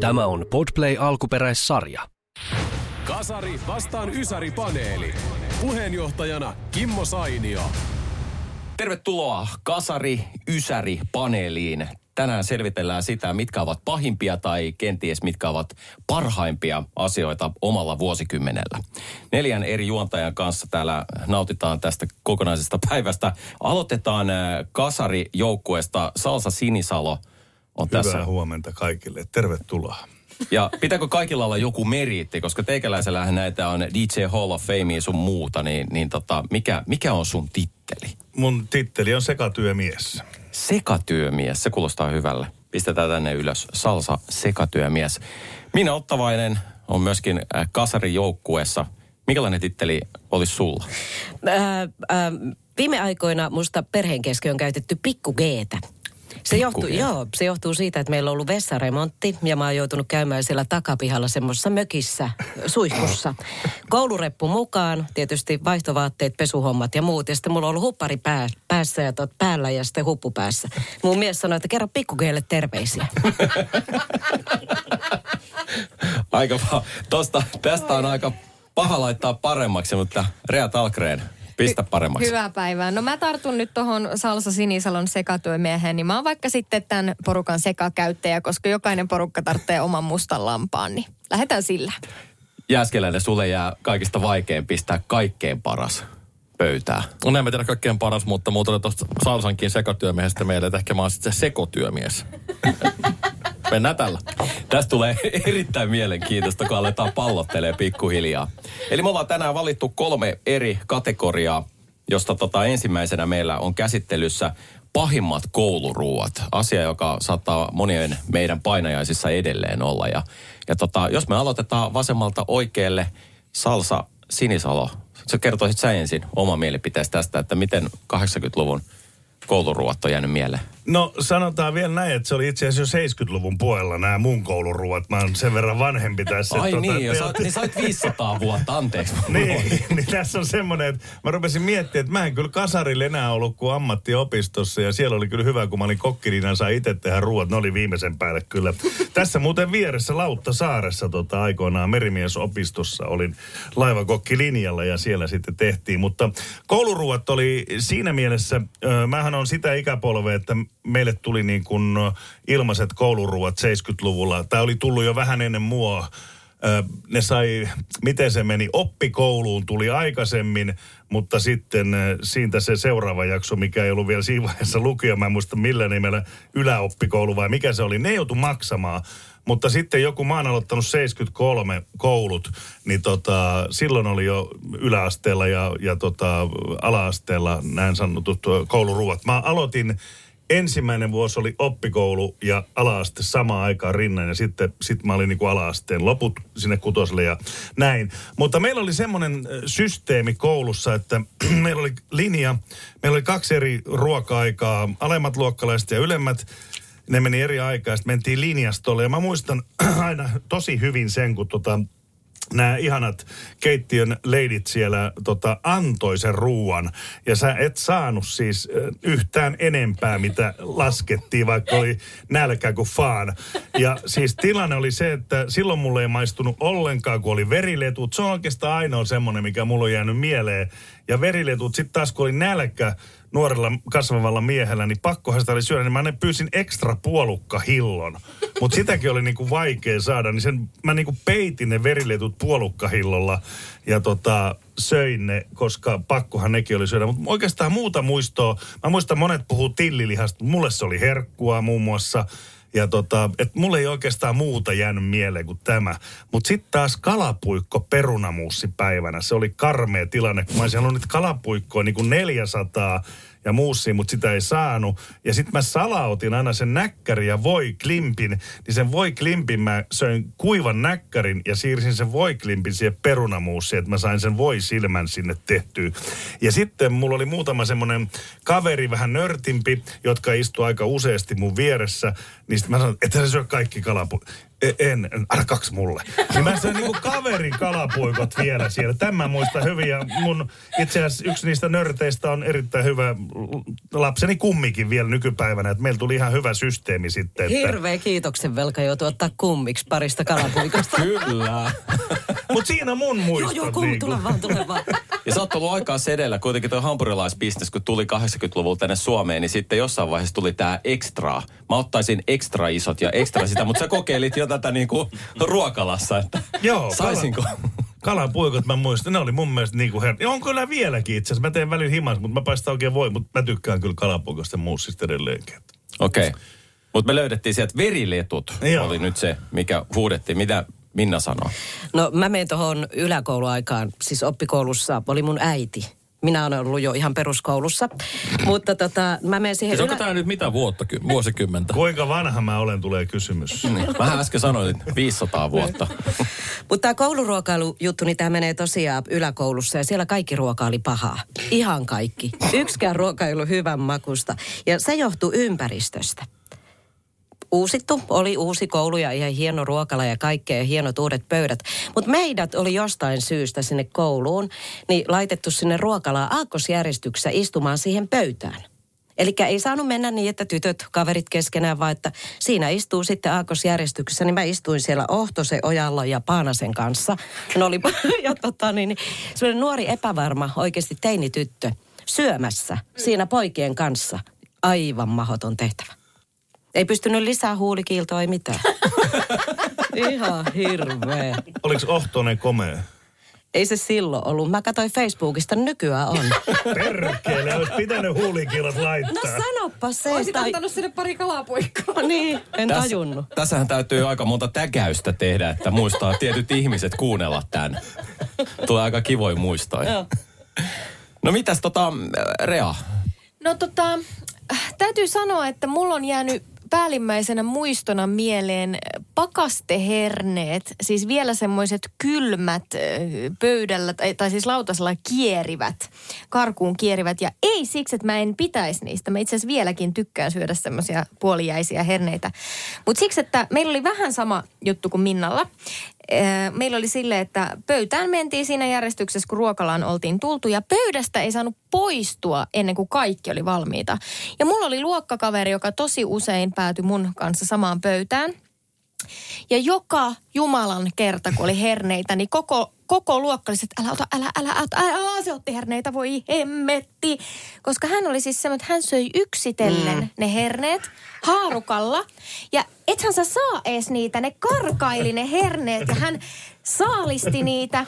Tämä on Podplay alkuperäissarja. Kasari vastaan Ysäri-paneeli. Puheenjohtajana Kimmo Sainio. Tervetuloa Kasari Ysäri paneeliin. Tänään selvitellään sitä, mitkä ovat pahimpia tai kenties mitkä ovat parhaimpia asioita omalla vuosikymmenellä. Neljän eri juontajan kanssa täällä nautitaan tästä kokonaisesta päivästä. Aloitetaan äh, Kasari joukkueesta Salsa Sinisalo on Hyvää tässä. huomenta kaikille. Tervetuloa. Ja pitääkö kaikilla olla joku meriitti, koska teikäläisellähän näitä on DJ Hall of Fame ja sun muuta, niin, niin tota, mikä, mikä on sun titteli? Mun titteli on sekatyömies. Sekatyömies, se kuulostaa hyvälle. Pistetään tänne ylös. Salsa sekatyömies. Minä Ottavainen on myöskin äh, kasarin joukkueessa. Minkälainen titteli olisi sulla? Ää, ää, viime aikoina musta perheen kesken on käytetty pikku Gtä. Se johtuu, joo, se johtuu siitä, että meillä on ollut vessaremontti ja mä oon joutunut käymään siellä takapihalla semmoisessa mökissä, suihkussa. Koulureppu mukaan, tietysti vaihtovaatteet, pesuhommat ja muut. Ja sitten mulla on ollut huppari pää, päässä ja tot, päällä ja sitten huppu päässä. Mun mies sanoi, että kerro pikkugeelle terveisiä. Aika pa- tosta, tästä on aika paha laittaa paremmaksi, mutta Rea Talkreen, pistä paremmaksi. Hyvää päivää. No mä tartun nyt tuohon Salsa Sinisalon sekatyömieheen, niin mä oon vaikka sitten tämän porukan sekakäyttäjä, koska jokainen porukka tarvitsee oman mustan lampaan, niin lähdetään sillä. Jääskeläinen, sulle jää kaikista vaikein pistää kaikkein paras pöytää. No en mä tiedä kaikkein paras, mutta muuten tuosta Salsankin sekatyömiehestä meille, että ehkä mä oon sitten se sekotyömies. Mennään tällä. Tästä tulee erittäin mielenkiintoista, kun aletaan pallottelee pikkuhiljaa. Eli me ollaan tänään valittu kolme eri kategoriaa, josta tota ensimmäisenä meillä on käsittelyssä pahimmat kouluruuat. Asia, joka saattaa monien meidän painajaisissa edelleen olla. Ja, ja tota, jos me aloitetaan vasemmalta oikealle, Salsa Sinisalo, sä kertoisit sä ensin oma mielipiteesi tästä, että miten 80-luvun kouluruuat on jäänyt mieleen. No sanotaan vielä näin, että se oli itse asiassa jo 70-luvun puolella nämä mun kouluruuat. Mä oon sen verran vanhempi tässä. Ai tota, niin, sä, niin sä oot 500 vuotta, anteeksi. niin, niin tässä on semmoinen, että mä rupesin miettimään, että mä en kyllä kasarille enää ollut kuin ammattiopistossa ja siellä oli kyllä hyvä, kun mä olin kokkirina ja sai itse tehdä ruoat. Ne oli viimeisen päälle kyllä. Tässä muuten vieressä Lauttasaaressa tota, aikoinaan merimiesopistossa olin laivakokkilinjalla ja siellä sitten tehtiin. Mutta kouluruuat oli siinä mielessä, ö, mähän on sitä ikäpolvea, että meille tuli niin kuin ilmaiset kouluruuat 70-luvulla. Tämä oli tullut jo vähän ennen mua ne sai, miten se meni, oppikouluun tuli aikaisemmin, mutta sitten siitä se seuraava jakso, mikä ei ollut vielä siinä vaiheessa lukio, mä en muista millä nimellä, yläoppikoulu vai mikä se oli, ne joutui maksamaan. Mutta sitten joku, mä oon aloittanut 73 koulut, niin tota, silloin oli jo yläasteella ja, ja tota, ala-asteella näin sanotut kouluruuat. Mä aloitin ensimmäinen vuosi oli oppikoulu ja ala-aste samaan aikaan rinnan ja sitten sit mä olin niin ala-asteen loput sinne kutoselle ja näin. Mutta meillä oli semmoinen systeemi koulussa, että meillä oli linja, meillä oli kaksi eri ruoka-aikaa, alemmat luokkalaiset ja ylemmät. Ne meni eri aikaa, sitten mentiin linjastolle ja mä muistan aina tosi hyvin sen, kun tota, nämä ihanat keittiön leidit siellä tota, antoi sen ruuan. Ja sä et saanut siis ö, yhtään enempää, mitä laskettiin, vaikka oli nälkä kuin faan. Ja siis tilanne oli se, että silloin mulle ei maistunut ollenkaan, kun oli veriletut. Se on oikeastaan ainoa semmoinen, mikä mulla on jäänyt mieleen. Ja veriletut, sitten taas kun oli nälkä, nuorella kasvavalla miehellä, niin pakkohan sitä oli syödä, niin mä ne pyysin ekstra puolukkahillon. Mutta sitäkin oli niinku vaikea saada, niin sen, mä niinku peitin ne veriletut puolukkahillolla ja tota, söin ne, koska pakkohan nekin oli syödä. Mutta oikeastaan muuta muistoa, mä muistan monet puhuu tillilihasta, mulle se oli herkkua muun muassa. Ja tota, että mulle ei oikeastaan muuta jäänyt mieleen kuin tämä. Mutta sitten taas kalapuikko perunamuussi päivänä. Se oli karmea tilanne, kun mä olisin halunnut kalapuikkoa niin kuin 400 ja muussia, mutta sitä ei saanut. Ja sitten mä salautin aina sen näkkärin ja voi klimpin, niin sen voi klimpin mä söin kuivan näkkärin ja siirsin sen voi klimpin siihen perunamuussiin, että mä sain sen voi silmän sinne tehtyä. Ja sitten mulla oli muutama semmoinen kaveri vähän nörtimpi, jotka istuu aika useasti mun vieressä, niin sitten mä sanoin, että sä syö kaikki kalapu. E- En, en, anna kaksi mulle. Niin mä söin niinku kaverin kalapuikot vielä siellä. Tämän muista hyvin. Ja mun itse asiassa yksi niistä nörteistä on erittäin hyvä lapseni kummikin vielä nykypäivänä. Että meillä tuli ihan hyvä systeemi sitten. Että... Hirveä kiitoksen velka joutuu ottaa kummiksi parista kalapuikosta. Kyllä. Mutta siinä on mun joo, muistot. joo, kum, niinku. tule vaan, tule vaan. Ja sä oot ollut aikaa sedellä. Kuitenkin tuo hampurilaisbisnes, kun tuli 80-luvulla tänne Suomeen, niin sitten jossain vaiheessa tuli tää extra. Mä ottaisin extra isot ja extra sitä, mutta sä kokeilit jo tätä niinku ruokalassa, että Joo, saisinko? Kalapuikot mä muistan, ne oli mun mielestä niinku her... Ja on kyllä vieläkin itse asiassa. Mä teen välillä himas, mutta mä paistan oikein voi, mutta mä tykkään kyllä kalapuikosta ja muussista edelleenkin. Okei. Okay. Mutta me löydettiin sieltä veriletut, Joo. oli nyt se, mikä huudettiin. Mitä Minna sanoo? No mä menen tuohon yläkouluaikaan, siis oppikoulussa oli mun äiti. Minä olen ollut jo ihan peruskoulussa, mutta tota, mä menen siihen Siis onko ylä... tämä nyt mitä vuotta, ky- vuosikymmentä? Kuinka vanha mä olen, tulee kysymys. Niin. Mä äsken sanoin, että 500 vuotta. Mutta tämä kouluruokailujuttu, niin tämä menee tosiaan yläkoulussa ja siellä kaikki ruoka oli pahaa. Ihan kaikki. Yksikään ruoka ei ollut hyvän makusta. Ja se johtuu ympäristöstä. Uusittu, oli uusi koulu ja ihan hieno ruokala ja kaikkea ja hienot uudet pöydät. Mutta meidät oli jostain syystä sinne kouluun, niin laitettu sinne ruokalaan aakkosjärjestyksessä istumaan siihen pöytään. Eli ei saanut mennä niin, että tytöt, kaverit keskenään, vaan että siinä istuu sitten aakkosjärjestyksessä. Niin mä istuin siellä Ohtosen, Ojalla ja Paanasen kanssa. Ne oli, ja tota, niin, niin, semmoinen nuori epävarma, oikeasti teinityttö, syömässä siinä poikien kanssa. Aivan mahoton tehtävä. Ei pystynyt lisää huulikiiltoa, ei mitään. Ihan hirveä. Oliko Ohtonen komea? Ei se silloin ollut. Mä katsoin Facebookista, nykyään on. Perkele, olisi pitänyt huulikilot No laittaa. sanoppa se. Olisit tai- ottanut sinne pari kalapuikkoa. Niin, en Tässä- tajunnut. Tässähän täytyy aika monta tägäystä tehdä, että muistaa tietyt ihmiset kuunnella tämän. Tulee aika kivoin muistaa. Joo. No mitäs tota, Rea? No tota, täytyy sanoa, että mulla on jäänyt päällimmäisenä muistona mieleen pakasteherneet, siis vielä semmoiset kylmät pöydällä, tai, tai siis lautasella kierivät, karkuun kierivät. Ja ei siksi, että mä en pitäisi niistä. Mä itse asiassa vieläkin tykkään syödä semmoisia puolijäisiä herneitä. Mutta siksi, että meillä oli vähän sama juttu kuin Minnalla. Äh, Meillä oli sille, että pöytään mentiin siinä järjestyksessä, kun ruokalaan oltiin tultu. Ja pöydästä ei saanut poistua ennen kuin kaikki oli valmiita. Ja mulla oli luokkakaveri, joka tosi usein päätyi mun kanssa samaan pöytään. Ja joka Jumalan kerta, kun oli herneitä, niin koko, koko luokka oli, se, että älä ota, älä, älä, älä, älä, älä, se otti herneitä, voi hemmetti. Koska hän oli siis semmoinen, että hän söi yksitellen mm. ne herneet haarukalla. Ja ethän sä saa ees niitä, ne karkaili ne herneet ja hän saalisti niitä.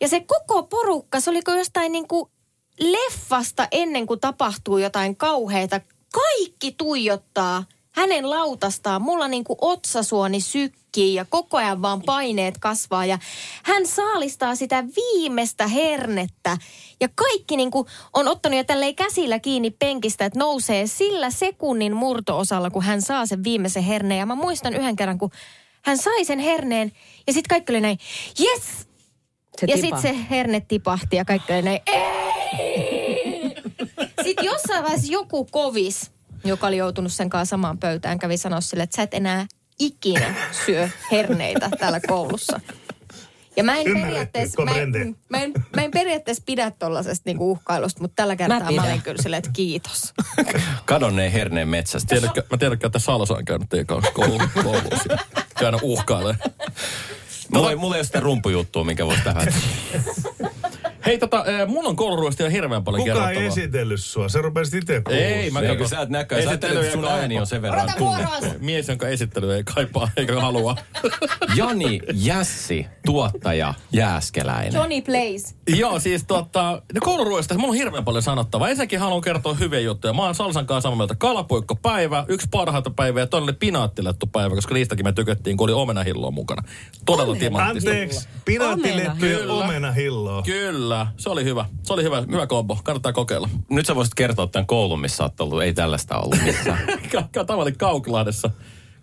Ja se koko porukka, se oliko jostain niin kuin leffasta ennen kuin tapahtuu jotain kauheita. Kaikki tuijottaa hänen lautastaan. Mulla niin kuin otsasuoni sykkii ja koko ajan vaan paineet kasvaa. Ja hän saalistaa sitä viimeistä hernettä. Ja kaikki niin kuin on ottanut jo tälleen käsillä kiinni penkistä, että nousee sillä sekunnin murtoosalla, kun hän saa sen viimeisen herneen. Ja mä muistan yhden kerran, kun hän sai sen herneen ja sitten kaikki oli näin, yes! Se ja sitten se herne tipahti ja kaikki oli näin, ei! Sitten jossain vaiheessa joku kovis, joka oli joutunut sen kanssa samaan pöytään, kävi sanoa sille, että sä et enää ikinä syö herneitä täällä koulussa. Ja mä en periaatteessa, mä en, comprende. mä en, mä en periaatteessa pidä tollasesta niinku uhkailusta, mutta tällä kertaa mä, pidän. olin kyllä silleen, että kiitos. Kadonneen herneen metsästä. Tiedätkö, mä tiedän, että Salsa on käynyt teidän kanssa koulu- koulussa. Käynyt uhkailemaan. Mulla, ei, mulla ei ole sitä rumpujuttua, minkä voisi tähän. Hei, tota, eh, mun on kouluruoista jo hirveän paljon Kuka ei kerrottavaa. esitellyt sua? Se rupesi itse puhumaan. Ei, mä Eikö sä et näköjään? Sä että sun ei ääni on sen verran Ota tunne. vuoroas! Mies, jonka esittely ei kaipaa eikä halua. Jani Jässi, tuottaja Jääskeläinen. Johnny Plays. Joo, siis tota, ne kouluruoista, mulla on hirveän paljon sanottavaa. Ensinnäkin haluan kertoa hyviä juttuja. Mä oon Salsan kanssa samaa mieltä. Kalapuikko päivä, yksi parhaita päiviä ja toinen oli pinaattilettu päivä, koska niistäkin me tykättiin, kun oli omenahilloa mukana. Todella timanttista. Anteeksi, pinaattilettu ja omenahilloa. Kyllä. Kyllä, se oli hyvä. Se oli hyvä, hyvä kombo. Kannattaa kokeilla. Nyt sä voisit kertoa tämän koulun, missä oot ollut. Ei tällaista ollut missään. Tavallinen Kauklahdessa.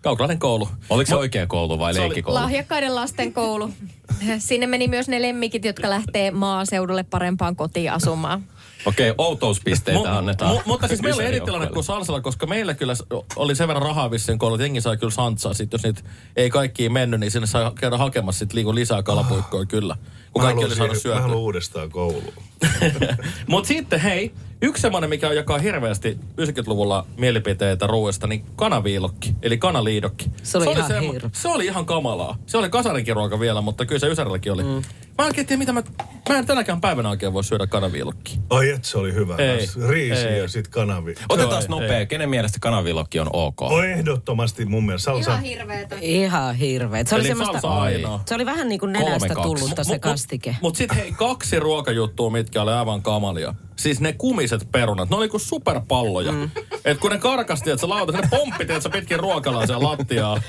Kauklahden koulu. Oliko se oikea koulu vai Se oli- leikkikoulu? Lahjakkaiden lasten koulu. Sinne meni myös ne lemmikit, jotka lähtee maaseudulle parempaan kotiin asumaan. Okei, outouspisteitä annetaan. mu- mutta siis meillä oli eri tilanne kuin Salsalla, koska meillä kyllä oli sen verran rahaa vissiin koulu, että jengi sai kyllä santsaa. Sitten jos niitä ei kaikkiin mennyt, niin sinne sai käydä hakemassa sit liiku lisää kalapuikkoja kyllä. Kun Mä kaikki oli saanut mä syötyä. haluan uudestaan kouluun. Mutta sitten hei, yksi semmoinen, mikä jakaa hirveästi 90-luvulla mielipiteitä ruoasta, niin kanaviilokki, eli kanaliidokki. Se oli ihan semmo-. Se oli ihan kamalaa. Se oli kasarinkin ruoka vielä, mutta kyllä se Ysärilläkin oli. Mm. Mä oikein tiedä, mitä mä... Mä en tänäkään päivänä oikein voi syödä kanaviilokkia. Ai et, se oli hyvä. Ei, Riisi ei. ja sit kanavi. Otetaan No, nopea. ei. Kenen mielestä kanavilokki on ok? On ehdottomasti mun mielestä. Salsa, hirveetä. Ihan hirveet. Se oli, Eli semmoista, salsa ainoa. se oli vähän niin kuin nenästä tullutta se kastike. Mutta sitten hei, kaksi ruokajuttua, mitkä oli aivan kamalia. Siis ne kumiset perunat, ne oli kuin superpalloja. Mm. Et kun ne karkasti, että sä lautat, ne pomppit, että sä pitkin ruokalaa siellä lattiaa.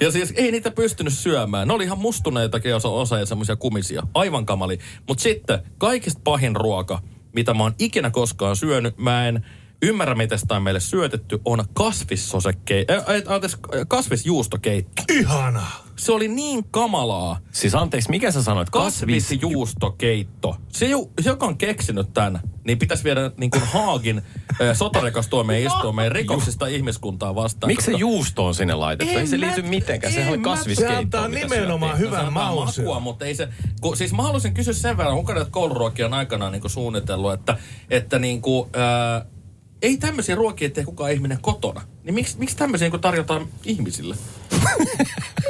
Ja siis ei niitä pystynyt syömään. Ne oli ihan mustuneitakin osa, osa ja semmoisia kumisia. Aivan kamali. Mutta sitten kaikista pahin ruoka, mitä mä oon ikinä koskaan syönyt, mä en ymmärrä, miten sitä on meille syötetty, on kasvissosekkeitto. Äh, äh, anteeksi, kasvisjuustokeitto. ihana. Se oli niin kamalaa. Siis anteeksi, mikä sä sanoit? Kasvis... Kasvisjuustokeitto. Se, ju, joka on keksinyt tämän, niin pitäisi viedä niin kuin Haagin äh, sotarikostuomeen istuimeen rikoksista ihmiskuntaa vastaan. Miksi se juusto on sinne laitettu? Ei se liity mitenkään. en Sehän oli kasviskeitto. Se antaa mitä nimenomaan syötiin. hyvän No, se maun makua, mutta ei se... Kun, siis mä haluaisin kysyä sen verran, kuinka näitä kouluruokia on aikanaan niin kuin suunnitellut, että, että niin kuin, ää, ei tämmöisiä ruokia tee kukaan ihminen kotona. Niin miksi, miksi tämmöisiä niin kuin tarjotaan ihmisille?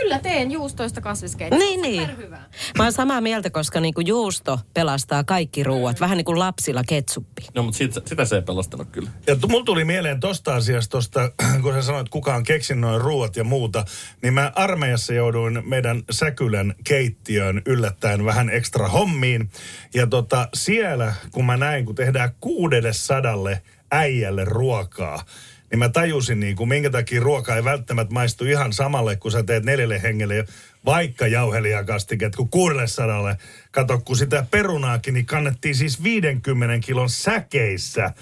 Kyllä teen juustoista kasviskeittoa. Niin, niin. Superhyvää. Mä oon samaa mieltä, koska niinku juusto pelastaa kaikki ruuat. Vähän niin kuin lapsilla ketsuppi. No, mutta sit, sitä se ei pelastanut kyllä. Ja tu- mulla tuli mieleen tosta asiasta, tosta, kun sä sanoit, kuka on keksinyt noin ruuat ja muuta, niin mä armeijassa jouduin meidän Säkylän keittiöön yllättäen vähän ekstra hommiin. Ja tota, siellä, kun mä näin, kun tehdään kuudelle sadalle äijälle ruokaa, niin mä tajusin, niin kuin, minkä takia ruoka ei välttämättä maistu ihan samalle, kun sä teet neljälle hengelle vaikka kun kuudelle sadalle. Kato, kun sitä perunaakin, niin kannettiin siis 50 kilon säkeissä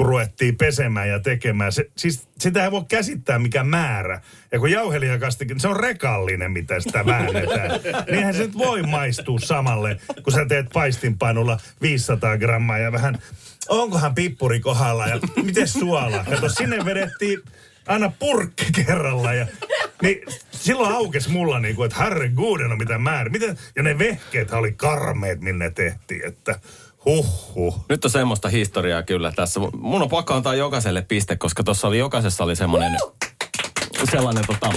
kun ruvettiin pesemään ja tekemään. Se, siis sitä ei voi käsittää mikä määrä. Ja kun jauhelijakastikin, se on rekallinen, mitä sitä väännetään. Niinhän se nyt voi maistua samalle, kun sä teet paistinpainulla 500 grammaa ja vähän, onkohan pippuri kohdalla ja miten suola? Kato, sinne vedettiin aina purkki kerralla ja niin silloin aukesi mulla niinku, että herre on mitä määrä. Miten, ja ne vehkeet oli karmeet, millä ne tehtiin, että huh Nyt on semmoista historiaa kyllä tässä. Mun on pakko antaa jokaiselle piste, koska tuossa oli jokaisessa oli semmoinen sellainen tota,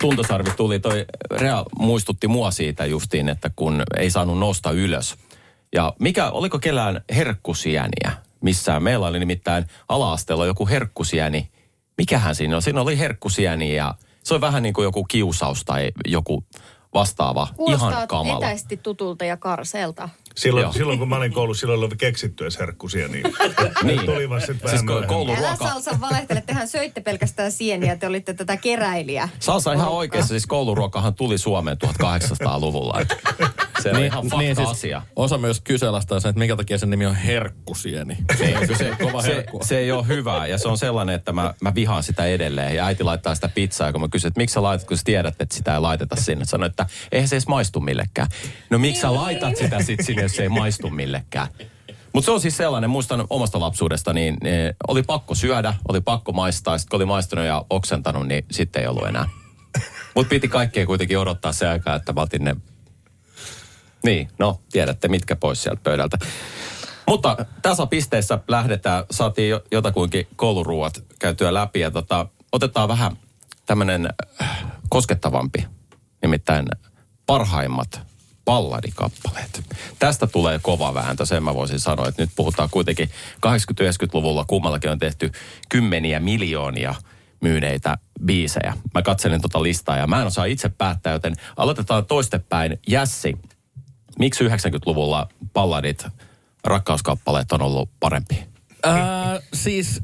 tuntosarvi tuli. Toi Rea muistutti mua siitä justiin, että kun ei saanut nousta ylös. Ja mikä, oliko kellään herkkusiäniä missään? Meillä oli nimittäin ala-asteella joku herkkusiäni. Mikähän siinä on? Siinä oli herkkusiäni ja se on vähän niin kuin joku kiusaus tai joku vastaava. Kuulostaa Ihan kamala. etäisesti tutulta ja karseelta. Silloin, Joo. silloin kun mä olin koulussa, silloin oli keksitty edes herkkusia, niin, Niin. tuli vasta sitten Siis vähän ko- myöhemmin. koulu- Älä. Salsa valehtele, tehän söitte pelkästään sieniä, te olitte tätä keräilijää. Salsa ihan oikeassa, siis kouluruokahan tuli Suomeen 1800-luvulla. että Se on ihan fakta niin siis asia. osa myös kyseenalaistaa sen, että minkä takia sen nimi on herkkusieni. Niin, se, se kova se, se ei ole hyvää ja se on sellainen, että mä, mä vihaan sitä edelleen. Ja äiti laittaa sitä pizzaa, kun mä kysyn, että miksi sä laitat, kun sä tiedät, että sitä ei laiteta sinne. Sano, että eihän se edes maistu millekään. No miksi sä laitat sitä sit sinne, jos se ei maistu millekään? Mutta se on siis sellainen, muistan omasta lapsuudesta, niin eh, oli pakko syödä, oli pakko maistaa. Sitten kun oli maistunut ja oksentanut, niin sitten ei ollut enää. Mutta piti kaikkea kuitenkin odottaa se aikaa, että mä otin ne... Niin, no tiedätte mitkä pois sieltä pöydältä. Mutta tasapisteessä lähdetään, saatiin jo, jotakuinkin kouluruuat käytyä läpi ja tota, otetaan vähän tämmöinen koskettavampi, nimittäin parhaimmat balladikappaleet. Tästä tulee kova vääntö, sen mä voisin sanoa, että nyt puhutaan kuitenkin 80-90-luvulla kummallakin on tehty kymmeniä miljoonia myyneitä biisejä. Mä katselin tota listaa ja mä en osaa itse päättää, joten aloitetaan toistepäin. Jässi, miksi 90-luvulla balladit, rakkauskappaleet on ollut parempi? Ää, siis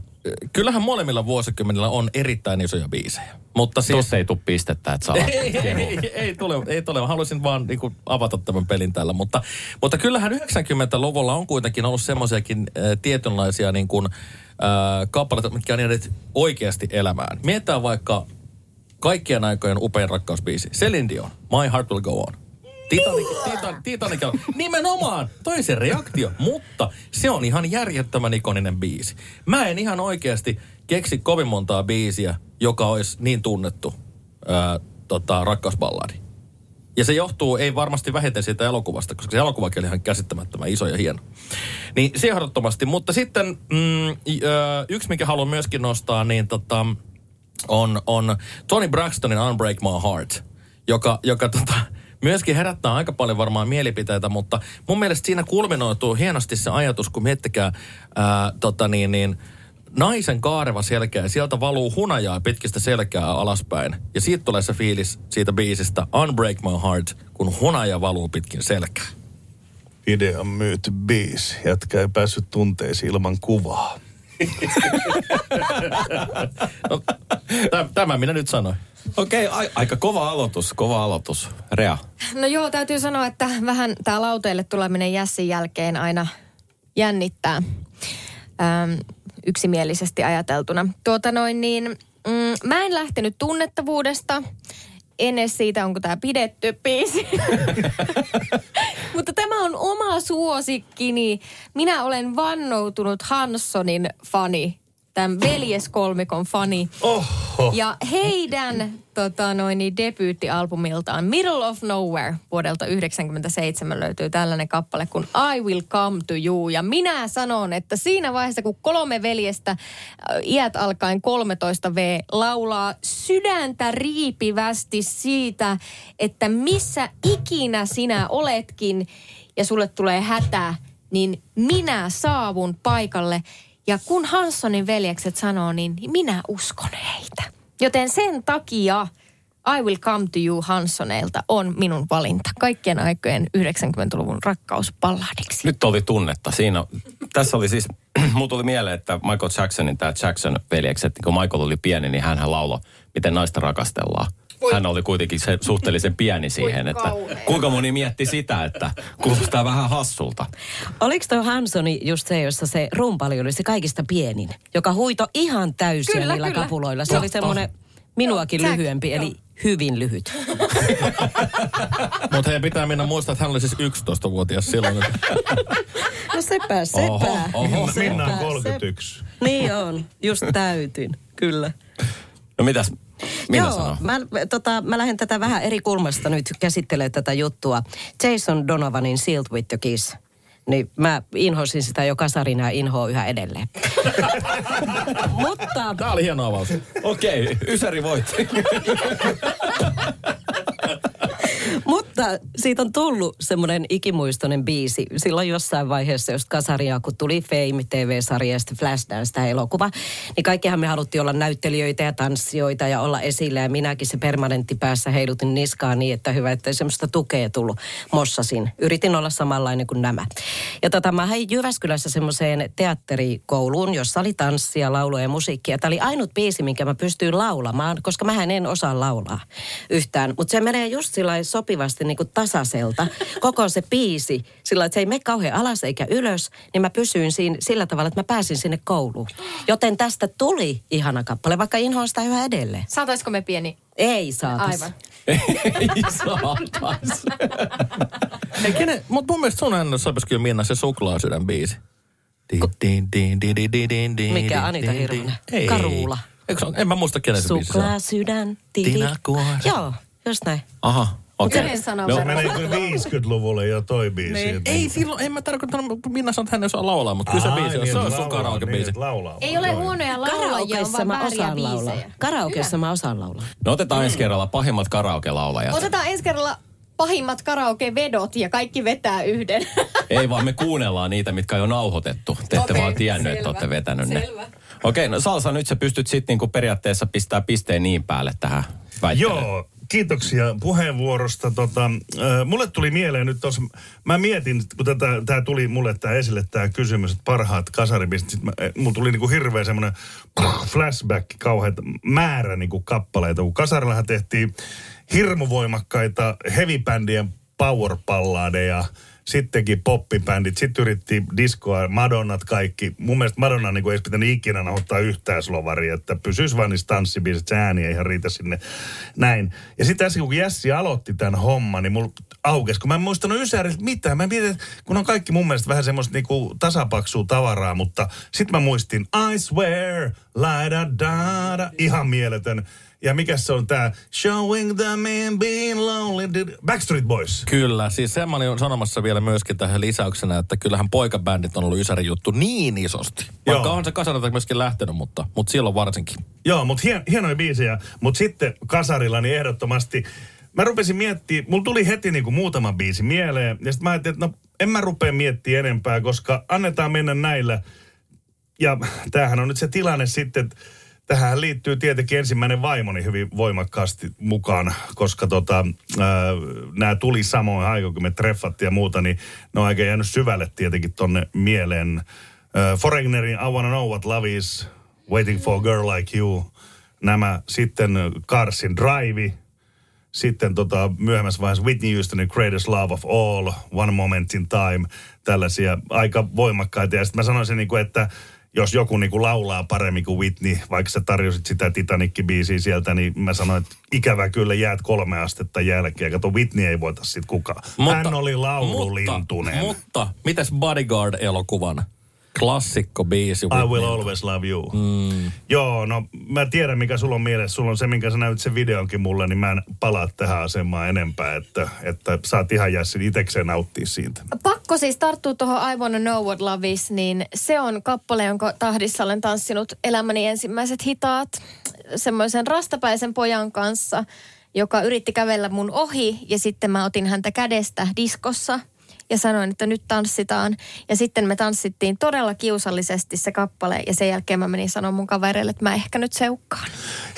kyllähän molemmilla vuosikymmenillä on erittäin isoja biisejä. Mutta siis... Tuossa ei tule pistettä, että saa ei, ei, ei, tule, ei tule. Mä haluaisin vaan niin kuin, avata tämän pelin tällä. Mutta, mutta kyllähän 90-luvulla on kuitenkin ollut semmoisiakin äh, tietynlaisia niin kuin, äh, kappaleita, mitkä on jääneet oikeasti elämään. Mietitään vaikka kaikkien aikojen upein rakkausbiisi. Celine Dion, My Heart Will Go On. Titanic, Titan, Titanic, nimenomaan, toi se reaktio, mutta se on ihan järjettömän ikoninen biisi. Mä en ihan oikeasti keksi kovin montaa biisiä, joka olisi niin tunnettu ää, tota, rakkausballadi. Ja se johtuu ei varmasti vähiten siitä elokuvasta, koska se elokuvakin oli ihan käsittämättömän iso ja hieno. Niin se ehdottomasti. Mutta sitten mm, ö, yksi, mikä haluan myöskin nostaa, niin tota, on, on Tony Braxtonin Unbreak My Heart, joka, joka tota, myöskin herättää aika paljon varmaan mielipiteitä, mutta mun mielestä siinä kulminoituu hienosti se ajatus, kun miettikää ää, tota niin, niin, naisen kaareva selkä ja sieltä valuu hunajaa pitkistä selkää alaspäin. Ja siitä tulee se fiilis siitä biisistä Unbreak My Heart, kun hunaja valuu pitkin selkää. Idean myyty biisi. Jätkä ei päässyt tunteisiin ilman kuvaa. No, tämä minä nyt sanoin. Okei, okay, a- aika kova aloitus, kova aloitus. Rea. No joo, täytyy sanoa, että vähän tämä lauteille tuleminen Jässin jälkeen aina jännittää. Öm, yksimielisesti ajateltuna. Tuota noin niin, mm, mä en lähtenyt tunnettavuudesta, en edes siitä, onko tämä pidetty biisi. Mutta tämä on oma suosikkini. Minä olen vannoutunut Hanssonin fani tämän veljeskolmikon fani. Oho. Ja heidän tota, noin, niin debyyttialbumiltaan Middle of Nowhere vuodelta 1997 löytyy tällainen kappale kuin I Will Come to You. Ja minä sanon, että siinä vaiheessa kun kolme veljestä äh, iät alkaen 13V laulaa sydäntä riipivästi siitä, että missä ikinä sinä oletkin ja sulle tulee hätä, niin minä saavun paikalle – ja kun Hanssonin veljekset sanoo, niin minä uskon heitä. Joten sen takia I Will Come to You Hanssoneilta on minun valinta. Kaikkien aikojen 90-luvun rakkauspalladiksi. Nyt oli tunnetta. Siinä, tässä oli siis, mulla tuli mieleen, että Michael Jacksonin, tämä Jackson-veljekset, kun Michael oli pieni, niin hän lauloi, miten naista rakastellaan. Hän oli kuitenkin se suhteellisen pieni siihen, että kuinka moni mietti sitä, että kuulostaa vähän hassulta. Oliko tuo Hansoni just se, jossa se rumpali oli se kaikista pienin, joka huito ihan täysiä kyllä, niillä kyllä. kapuloilla? Se Totta. oli semmoinen minuakin Joo, lyhyempi, Jack, eli hyvin lyhyt. Mutta heidän pitää mennä muistaa, että hän oli siis 11-vuotias silloin. no sepä, sepä. Oho, oho. Minna on 31. Sepä. Niin on, just täytin, kyllä. No mitäs minä Joo? Mä, tota, mä lähden tätä vähän eri kulmasta nyt käsittelemään tätä juttua. Jason Donovanin Sealed with the Kiss. Niin mä inhosin sitä jo kasarina ja inhoa yhä edelleen. Mutta... Tämä oli hieno avaus. Okei, okay, Ysäri voitti. Mutta siitä on tullut semmoinen ikimuistoinen biisi silloin jossain vaiheessa, jos kasaria, kun tuli Fame TV-sarjasta Flashdance tämä elokuva, niin kaikkihan me haluttiin olla näyttelijöitä ja tanssijoita ja olla esillä ja minäkin se permanentti päässä heilutin niskaa niin, että hyvä, että semmoista tukea tullut. Mossasin. Yritin olla samanlainen kuin nämä. Ja tota, mä hain Jyväskylässä semmoiseen teatterikouluun, jossa oli tanssia, laulua ja musiikkia. Tämä oli ainut biisi, minkä mä pystyin laulamaan, koska mä en osaa laulaa yhtään. Mutta se menee just sillä sopivasti niin kuin tasaiselta. Koko se biisi, sillä että se ei mene kauhean alas eikä ylös, niin mä pysyin siinä sillä tavalla, että mä pääsin sinne kouluun. Joten tästä tuli ihana kappale, vaikka inhoan sitä yhä edelleen. Saataisiko me pieni? Ei saatais. Aivan. ei saatais. Kenen, mutta mun mielestä sun äänessä sopisi kyllä Minna se suklaasydän biisi. Mikä Anita Hirvonen? Karuula. Eikö, en mä muista kenen se biisi Suklaasydän. Tina Kuora. Joo, just näin. Aha. Okei. Okay. Kenen no, menee kyllä 50-luvulle jo toi biisi. Niin. Ei silloin, en mä tarkoita, kun Minna sanoo, että hän ei osaa laulaa, mutta kyllä se biisi on. niin, Se on laulaa, sun karaoke-biisi. Niin, laulaa. Ei ole huonoja laulajia, vaan mä osaan laulaa. biisejä. Karaokeessa mä osaan laulaa. No otetaan ensi kerralla pahimmat karaoke-laulajat. Otetaan ensi kerralla pahimmat karaoke-vedot ja kaikki vetää yhden. Ei vaan me kuunnellaan niitä, mitkä on jo nauhoitettu. Te ette Okei, vaan tiennyt, että olette vetänyt Selvä. ne. Okei, no Salsa, nyt sä pystyt sitten niinku periaatteessa pistää pisteen niin päälle tähän väittelyyn. Joo, kiitoksia puheenvuorosta. Tota, äh, mulle tuli mieleen nyt tuossa, mä mietin, kun tämä tuli mulle tää esille tämä kysymys, että parhaat äh, mulla tuli niinku hirveä semmoinen flashback, kauheat määrä niinku kappaleita, kun kasarillahan tehtiin hirmuvoimakkaita heavy-bändien power-palladeja, sittenkin poppibändit, sitten yritti diskoa, Madonnat kaikki. Mun mielestä Madonna niin ei pitänyt ikinä nauhoittaa yhtään slovaria, että pysyisi vaan niissä tanssibiisit, se ääni ei ihan riitä sinne näin. Ja sitten äsken kun Jässi aloitti tämän homman, niin mulla aukesi, kun mä en muistanut Ysäriltä mitään. Mä mietin, kun on kaikki mun mielestä vähän semmoista niinku tasapaksua tavaraa, mutta sitten mä muistin I swear, la da da da, ihan mieletön. Ja mikä se on tää Showing the man being lonely. Backstreet Boys. Kyllä, siis sen mä olin sanomassa vielä myöskin tähän lisäyksenä, että kyllähän poikabändit on ollut Ysärin juttu niin isosti. Vaikka Joo. on se kasarilta myöskin lähtenyt, mutta, mutta silloin varsinkin. Joo, mutta hien, hienoja biisejä. Mutta sitten kasarilla niin ehdottomasti, mä rupesin miettimään, mulla tuli heti niinku muutama biisi mieleen. Ja sitten mä ajattelin, että no en mä rupea miettimään enempää, koska annetaan mennä näillä. Ja tämähän on nyt se tilanne sitten, että tähän liittyy tietenkin ensimmäinen vaimoni hyvin voimakkaasti mukaan, koska tota, nämä tuli samoin aikaan, kun me treffattiin ja muuta, niin ne on aika jäänyt syvälle tietenkin tonne mieleen. Äh, Foreignerin I Wanna Know What Love Is, Waiting for a Girl Like You, nämä sitten Carsin Drive, sitten tota, myöhemmässä vaiheessa Whitney Houstonin Greatest Love of All, One Moment in Time, tällaisia aika voimakkaita. Ja sitten mä sanoisin, niin kuin, että jos joku niin kuin laulaa paremmin kuin Whitney, vaikka sä tarjosit sitä Titanic-biisiä sieltä, niin mä sanoin, että ikävä kyllä jäät kolme astetta jälkeen. Kato, Whitney ei voita sit kukaan. Hän oli laululintunen. Mutta, mutta mitäs Bodyguard-elokuvan klassikko biisi? I will always love you. Mm. Joo, no mä tiedän mikä sulla on mielessä. Sulla on se, minkä sä näytit sen videonkin mulle, niin mä en palaa tähän asemaan enempää, että, että saat ihan jää sen itekseen nauttia siitä. Pakko siis tarttua tuohon I Wanna Know What Love Is, niin se on kappale, jonka tahdissa olen tanssinut elämäni ensimmäiset hitaat semmoisen rastapäisen pojan kanssa, joka yritti kävellä mun ohi ja sitten mä otin häntä kädestä diskossa ja sanoin, että nyt tanssitaan. Ja sitten me tanssittiin todella kiusallisesti se kappale ja sen jälkeen mä menin sanoa mun kavereille, että mä ehkä nyt seukkaan.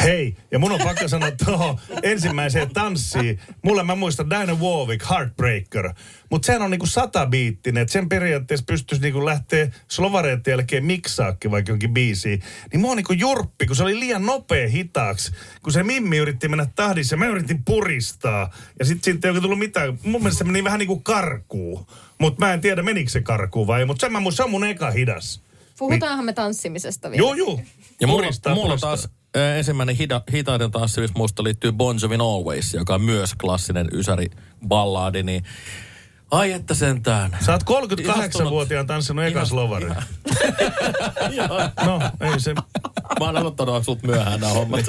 Hei, ja mun on pakko sanoa tuohon ensimmäiseen tanssiin. Mulle mä muistan Diana Warwick, Heartbreaker. Mutta sehän on niinku satabiittinen, että sen periaatteessa pystyisi niinku lähteä slovareiden jälkeen miksaakin vaikka jonkin biisiin. Niin mua niinku jurppi, kun se oli liian nopea hitaaksi. Kun se Mimmi yritti mennä tahdissa, mä yritin puristaa. Ja sitten siitä ei oikein tullut mitään. Mun mielestä se meni vähän niinku karkuun. Mutta mä en tiedä menikö se karkuun vai ei. Mutta sen mä se on mun eka hidas. Puhutaanhan me tanssimisesta vielä. Joo, joo. Ja mulla, Puristaa, mulla puristaa. taas äh, ensimmäinen hida, hitaiden tanssimismuisto liittyy Bon Jovin Always, joka on myös klassinen ysäri-ballaadi, niin ai että sentään. Sä oot 38-vuotiaan tanssinut eka Ihan- slovaria. Joo. No, ei se... Mä oon aloittanut sut myöhään nämä hommat.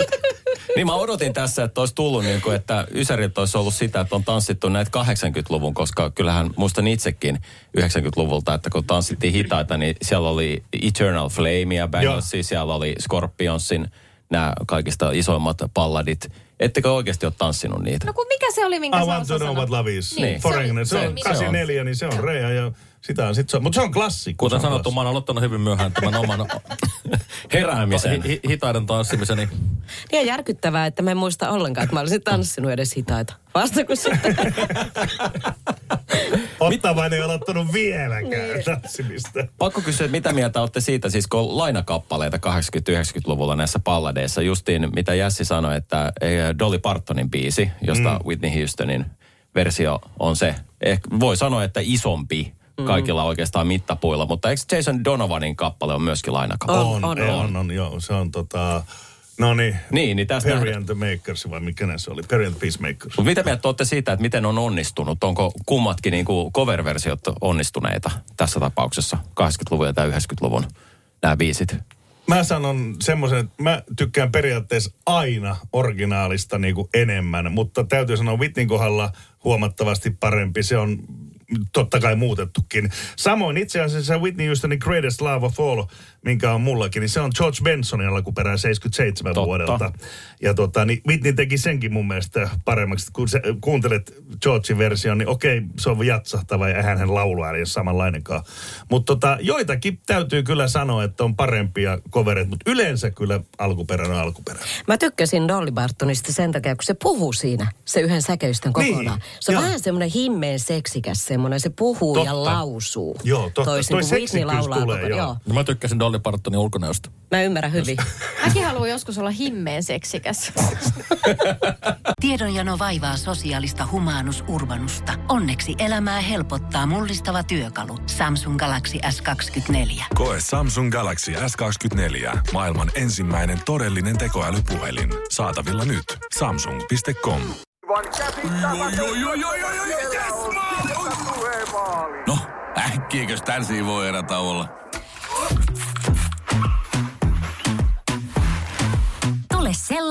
Niin mä odotin tässä, että olisi tullut niin kuin, että Ysäriltä olisi ollut sitä, että on tanssittu näitä 80-luvun, koska kyllähän muistan itsekin 90-luvulta, että kun tanssittiin hitaita, niin siellä oli Eternal Flamea, Banglesia, siellä oli Scorpionsin nämä kaikista isoimmat palladit. Ettekö oikeasti ole tanssinut niitä? No kun mikä se oli, minkä I sä want to know what love is. Niin, Niin, Foreigner. Se, se on on- 84, niin se on Rea ja sitä on sit se on. Mutta se on klassikko. Kuten sanottu, mä oon aloittanut hyvin myöhään tämän oman Heräämisen. hi- hi- hitaiden tanssimiseni. Niin järkyttävää, että mä en muista ollenkaan, että mä olisin tanssinut edes hitaita. Vasta kun sitten... Ottavainen ei aloittanut vieläkään tanssimista. Pakko kysyä, että mitä mieltä olette siitä, siis kun on lainakappaleita 80-90-luvulla näissä palladeissa, justiin mitä Jässi sanoi, että eh, Dolly Partonin biisi, josta mm. Whitney Houstonin versio on se, ehkä voi sanoa, että isompi kaikilla oikeastaan mittapuilla, mutta eikö Jason Donovanin kappale on myöskin lainakappale? On, on, on, on. on, on, joo. Se on tota... No niin. Niin, niin tästä Perry and the Makers, vai mikä se oli? Perry and the Peacemakers. Mutta mitä mieltä olette siitä, että miten on onnistunut? Onko kummatkin niin kuin cover-versiot onnistuneita tässä tapauksessa? 80-luvun ja 90-luvun nämä biisit. Mä sanon semmoisen, että mä tykkään periaatteessa aina originaalista niin kuin enemmän, mutta täytyy sanoa Whitneyn kohdalla huomattavasti parempi. Se on totta kai muutettukin. Samoin itse asiassa Whitney Houstonin Greatest Love of All, minkä on mullakin, niin se on George Bensonin alkuperää 77 Totta. vuodelta. Ja tota, niin Whitney teki senkin mun mielestä paremmaksi. Kun sä kuuntelet Georgein version, niin okei, se on jatsahtava ja eihän hän lauluääni ole samanlainenkaan. Mutta tota, joitakin täytyy kyllä sanoa, että on parempia covereita, mutta yleensä kyllä alkuperä on alkuperä. Mä tykkäsin Dolly Bartonista sen takia, kun se puhuu siinä, se yhden säkeistön Niin, kokonaan. Se on joo. vähän semmoinen himmeen seksikäs semmoinen, se puhuu Totta. ja lausuu. Joo, totta. Toisin Toi kuin Whitney laulaa tulee, koko joo. No mä tykkäsin Dolly Partonin ulkonäöstä. Mä ymmärrän hyvin. Mäkin haluan joskus olla himmeen seksikäs. Tiedonjano vaivaa sosiaalista humanus urbanusta. Onneksi elämää helpottaa mullistava työkalu. Samsung Galaxy S24. Koe Samsung Galaxy S24. Maailman ensimmäinen todellinen tekoälypuhelin. Saatavilla nyt. Samsung.com. No, äkkiäkös tän voi erätauolla?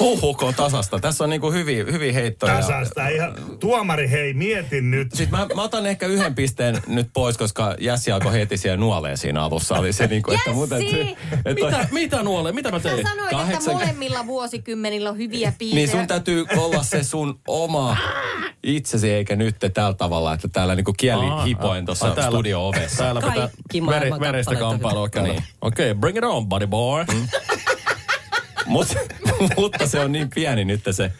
Huhhuko tasasta. Tässä on niinku hyviä, hyviä heittoja. Tasasta ihan, tuomari hei, mietin nyt. Sitten mä, mä otan ehkä yhden pisteen nyt pois, koska Jässi alkoi heti siellä nuoleen siinä alussa. Oli se niinku, että. Jässi! Että, Mitä, mitä nuole? Mitä mä Sä tein? sanoit, Kahdeksan- että molemmilla vuosikymmenillä on hyviä biisejä. Niin sun täytyy olla se sun oma itsesi, eikä nyt tällä tavalla, että täällä niinku kieli Aa, hipoen aa, tuossa studio-ovessa. Täällä pitää on kamppailua käydä. Niin. Okei, okay, bring it on, buddy boy. Mm. Mut, mutta se on niin pieni nyt se.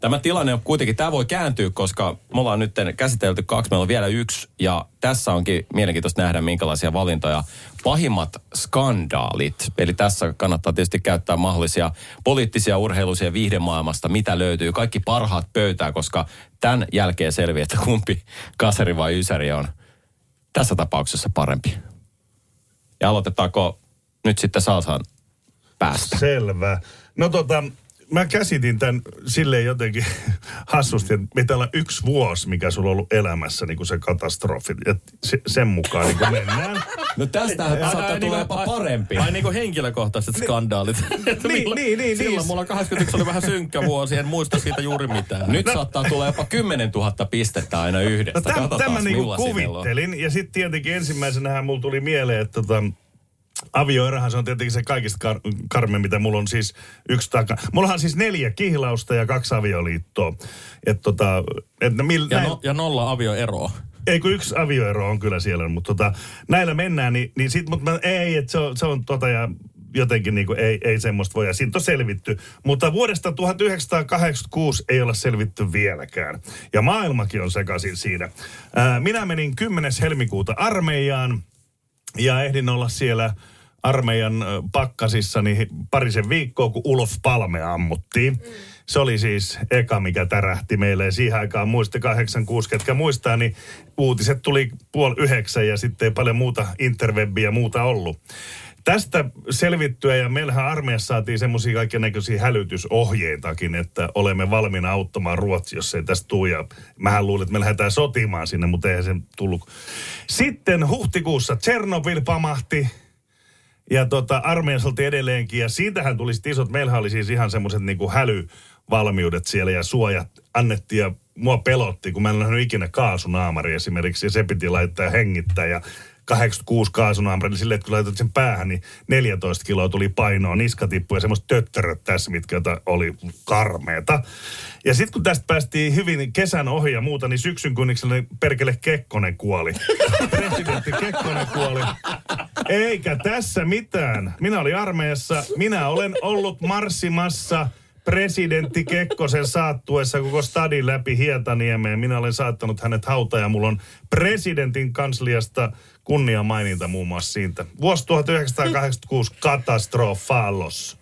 Tämä tilanne on kuitenkin, tämä voi kääntyä, koska me ollaan nyt käsitelty kaksi, meillä on vielä yksi. Ja tässä onkin mielenkiintoista nähdä, minkälaisia valintoja. Pahimmat skandaalit. Eli tässä kannattaa tietysti käyttää mahdollisia poliittisia, urheiluisia viihdemaailmasta, mitä löytyy. Kaikki parhaat pöytää, koska tämän jälkeen selviää, että kumpi kaseri vai ysäri on tässä tapauksessa parempi. Ja aloitetaanko nyt sitten Salsan päästä? Selvä. No tota, mä käsitin tämän silleen jotenkin hassusti, että pitää olla yksi vuosi, mikä sulla on ollut elämässä, niin kuin se katastrofi. Et se, sen mukaan niin kuin mennään. No tästähän Ai, saattaa tulla niinku- jopa parempi. Ai niinku henkilökohtaiset skandaalit. Että Niin, milloin- niin, niin, Silloin niin. mulla 81 oli vähän synkkä vuosi, en muista siitä juuri mitään. Nyt saattaa tulla jopa 10 000 pistettä aina yhdestä. No täm, Katsotaan, tämä niinku millaisia meillä on. kuvittelin. Ja sitten tietenkin ensimmäisenähän mulla tuli mieleen, että tota, avioerahan se on tietenkin se kaikista kar- karme, mitä mulla on siis yksi taka. Mullahan on siis neljä kihlausta ja kaksi avioliittoa. Et tota, et no mil, Ja, näin- no, ja nolla avioeroa. Ei kun yksi avioero on kyllä siellä, mutta tota, näillä mennään, niin, niin sit, mutta mä, ei, että se on, se on tota ja jotenkin niin kuin, ei, ei semmoista voi. Ja siitä on selvitty. Mutta vuodesta 1986 ei olla selvitty vieläkään. Ja maailmakin on sekaisin siinä. Ää, minä menin 10. helmikuuta armeijaan ja ehdin olla siellä armeijan pakkasissa niin parisen viikkoa, kun Ulof Palme ammuttiin. Se oli siis eka, mikä tärähti meille. Ja siihen aikaan muista 86, ketkä muistaa, niin uutiset tuli puoli yhdeksän ja sitten ei paljon muuta interwebbiä muuta ollut. Tästä selvittyä ja meillähän armeijassa saatiin semmoisia kaikennäköisiä hälytysohjeitakin, että olemme valmiina auttamaan Ruotsi, jos ei tästä tule. Ja mähän luulin, että me lähdetään sotimaan sinne, mutta eihän se tullut. Sitten huhtikuussa Tchernobyl pamahti ja tota, armeijassa oltiin edelleenkin. Ja siitähän tuli sit isot, meillähän oli siis ihan semmoiset niinku hälyvalmiudet siellä ja suojat annettiin ja mua pelotti, kun mä en nähnyt ikinä kaasunaamari esimerkiksi ja se piti laittaa hengittää ja 86 kaasunaamari, niin silleen, että kun laitat sen päähän, niin 14 kiloa tuli painoa, niska tippui ja semmoiset töttöröt tässä, mitkä oli karmeeta. Ja sitten kun tästä päästiin hyvin kesän ohi ja muuta, niin syksyn kunniksella niin perkele Kekkonen kuoli. Presidentti Kekkonen kuoli. Eikä tässä mitään. Minä olin armeijassa. Minä olen ollut marssimassa presidentti Kekkosen saattuessa koko stadin läpi Hietaniemeen. Minä olen saattanut hänet hautaan ja mulla on presidentin kansliasta kunniamaininta muun muassa siitä. Vuosi 1986 katastrofalos.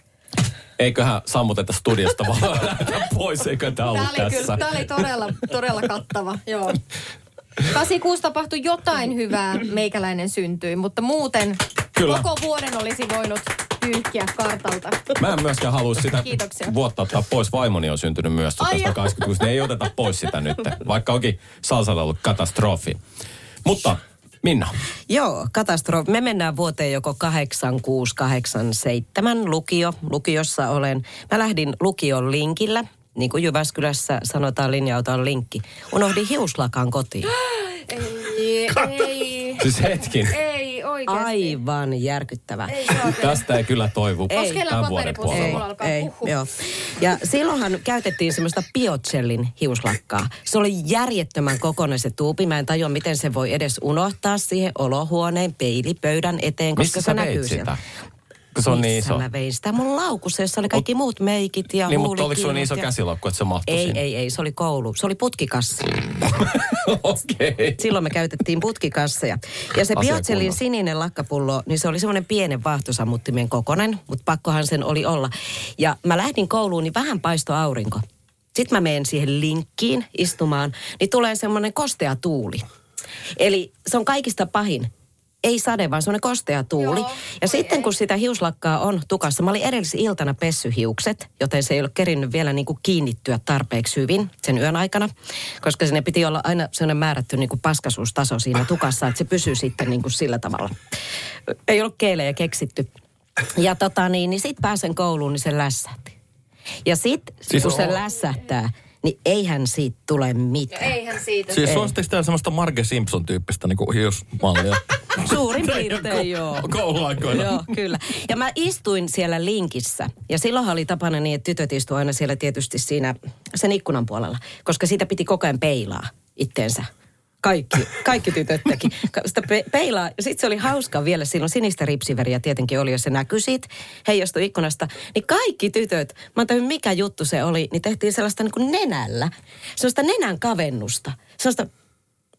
Eiköhän sammuteta studiosta vaan pois, eikö tämä ollut Tämä oli, tässä. kyllä, tämä oli todella, todella kattava, joo. 86 tapahtui jotain hyvää, meikäläinen syntyi, mutta muuten Kyllä. koko vuoden olisi voinut pyyhkiä kartalta. Mä en myöskään halua sitä Kiitoksia. vuotta ottaa pois. Vaimoni on syntynyt myös joo. 1986. Ne ei oteta pois sitä nyt, vaikka onkin Salsalla ollut katastrofi. Mutta Minna, Joo, katastrofi. Me mennään vuoteen joko 86, 87 lukio. Lukiossa olen. Mä lähdin lukion linkillä niin kuin Jyväskylässä sanotaan linja-auto on linkki. Unohdin hiuslakan kotiin. Ei, ei, Siis hetkin. ei oikeasti. Aivan järkyttävä. Ei. Tästä ei kyllä toivu kellään tämän vuoden puolella. Alkaa ei, huhu. joo. Ja silloinhan käytettiin semmoista biocellin hiuslakkaa. Se oli järjettömän kokoinen se tuupi. Mä en tajua, miten se voi edes unohtaa siihen olohuoneen peilipöydän eteen, koska Missä se sä näkyy sieltä. Kun se on niin iso. mä vein sitä mun laukussa, jossa oli kaikki muut meikit ja Niin, mutta oliko sulla niin iso ja... käsilaukku, että se mahtui Ei, sinne? ei, ei, se oli koulu. Se oli putkikassi. Okei. Silloin me käytettiin putkikasseja. Ja se kunnossa. sininen lakkapullo, niin se oli semmoinen pienen vaahtosammuttimen kokonen, mutta pakkohan sen oli olla. Ja mä lähdin kouluun, niin vähän paisto aurinko. Sitten mä menen siihen linkkiin istumaan, niin tulee semmoinen kostea tuuli. Eli se on kaikista pahin. Ei sade, vaan semmoinen kostea tuuli. Joo, ja sitten kun sitä hiuslakkaa on tukassa, mä olin edellisiltana pessy hiukset, joten se ei ole kerinnyt vielä niin kuin kiinnittyä tarpeeksi hyvin sen yön aikana. Koska sinne piti olla aina sellainen määrätty niin kuin paskasuustaso siinä tukassa, että se pysyy sitten niin kuin sillä tavalla. Ei ollut keelejä keksitty. Ja tota niin, niin sit pääsen kouluun, niin se lässähti. Ja sit, Siis kun se lässähtää, niin eihän siitä tule mitään. Eihän siitä. Siis Ei. suositteko teillä semmoista Marge Simpson-tyyppistä niinku hiusmallia? Suurin piirtein joo. Kouluaikoina. Joo, kyllä. Ja mä istuin siellä linkissä. Ja silloinhan oli tapana niin, että tytöt istuivat aina siellä tietysti siinä sen ikkunan puolella. Koska siitä piti koko ajan peilaa itteensä. Kaikki, kaikki tytöt teki. Sitä pe- peilaa. Sitten se oli hauska vielä silloin. Sinistä ripsiveriä tietenkin oli, jos se näkyi siitä, heijastui ikkunasta. Niin kaikki tytöt, mä en mikä juttu se oli, niin tehtiin sellaista niin kuin nenällä. Sellaista nenän kavennusta. Sellaista,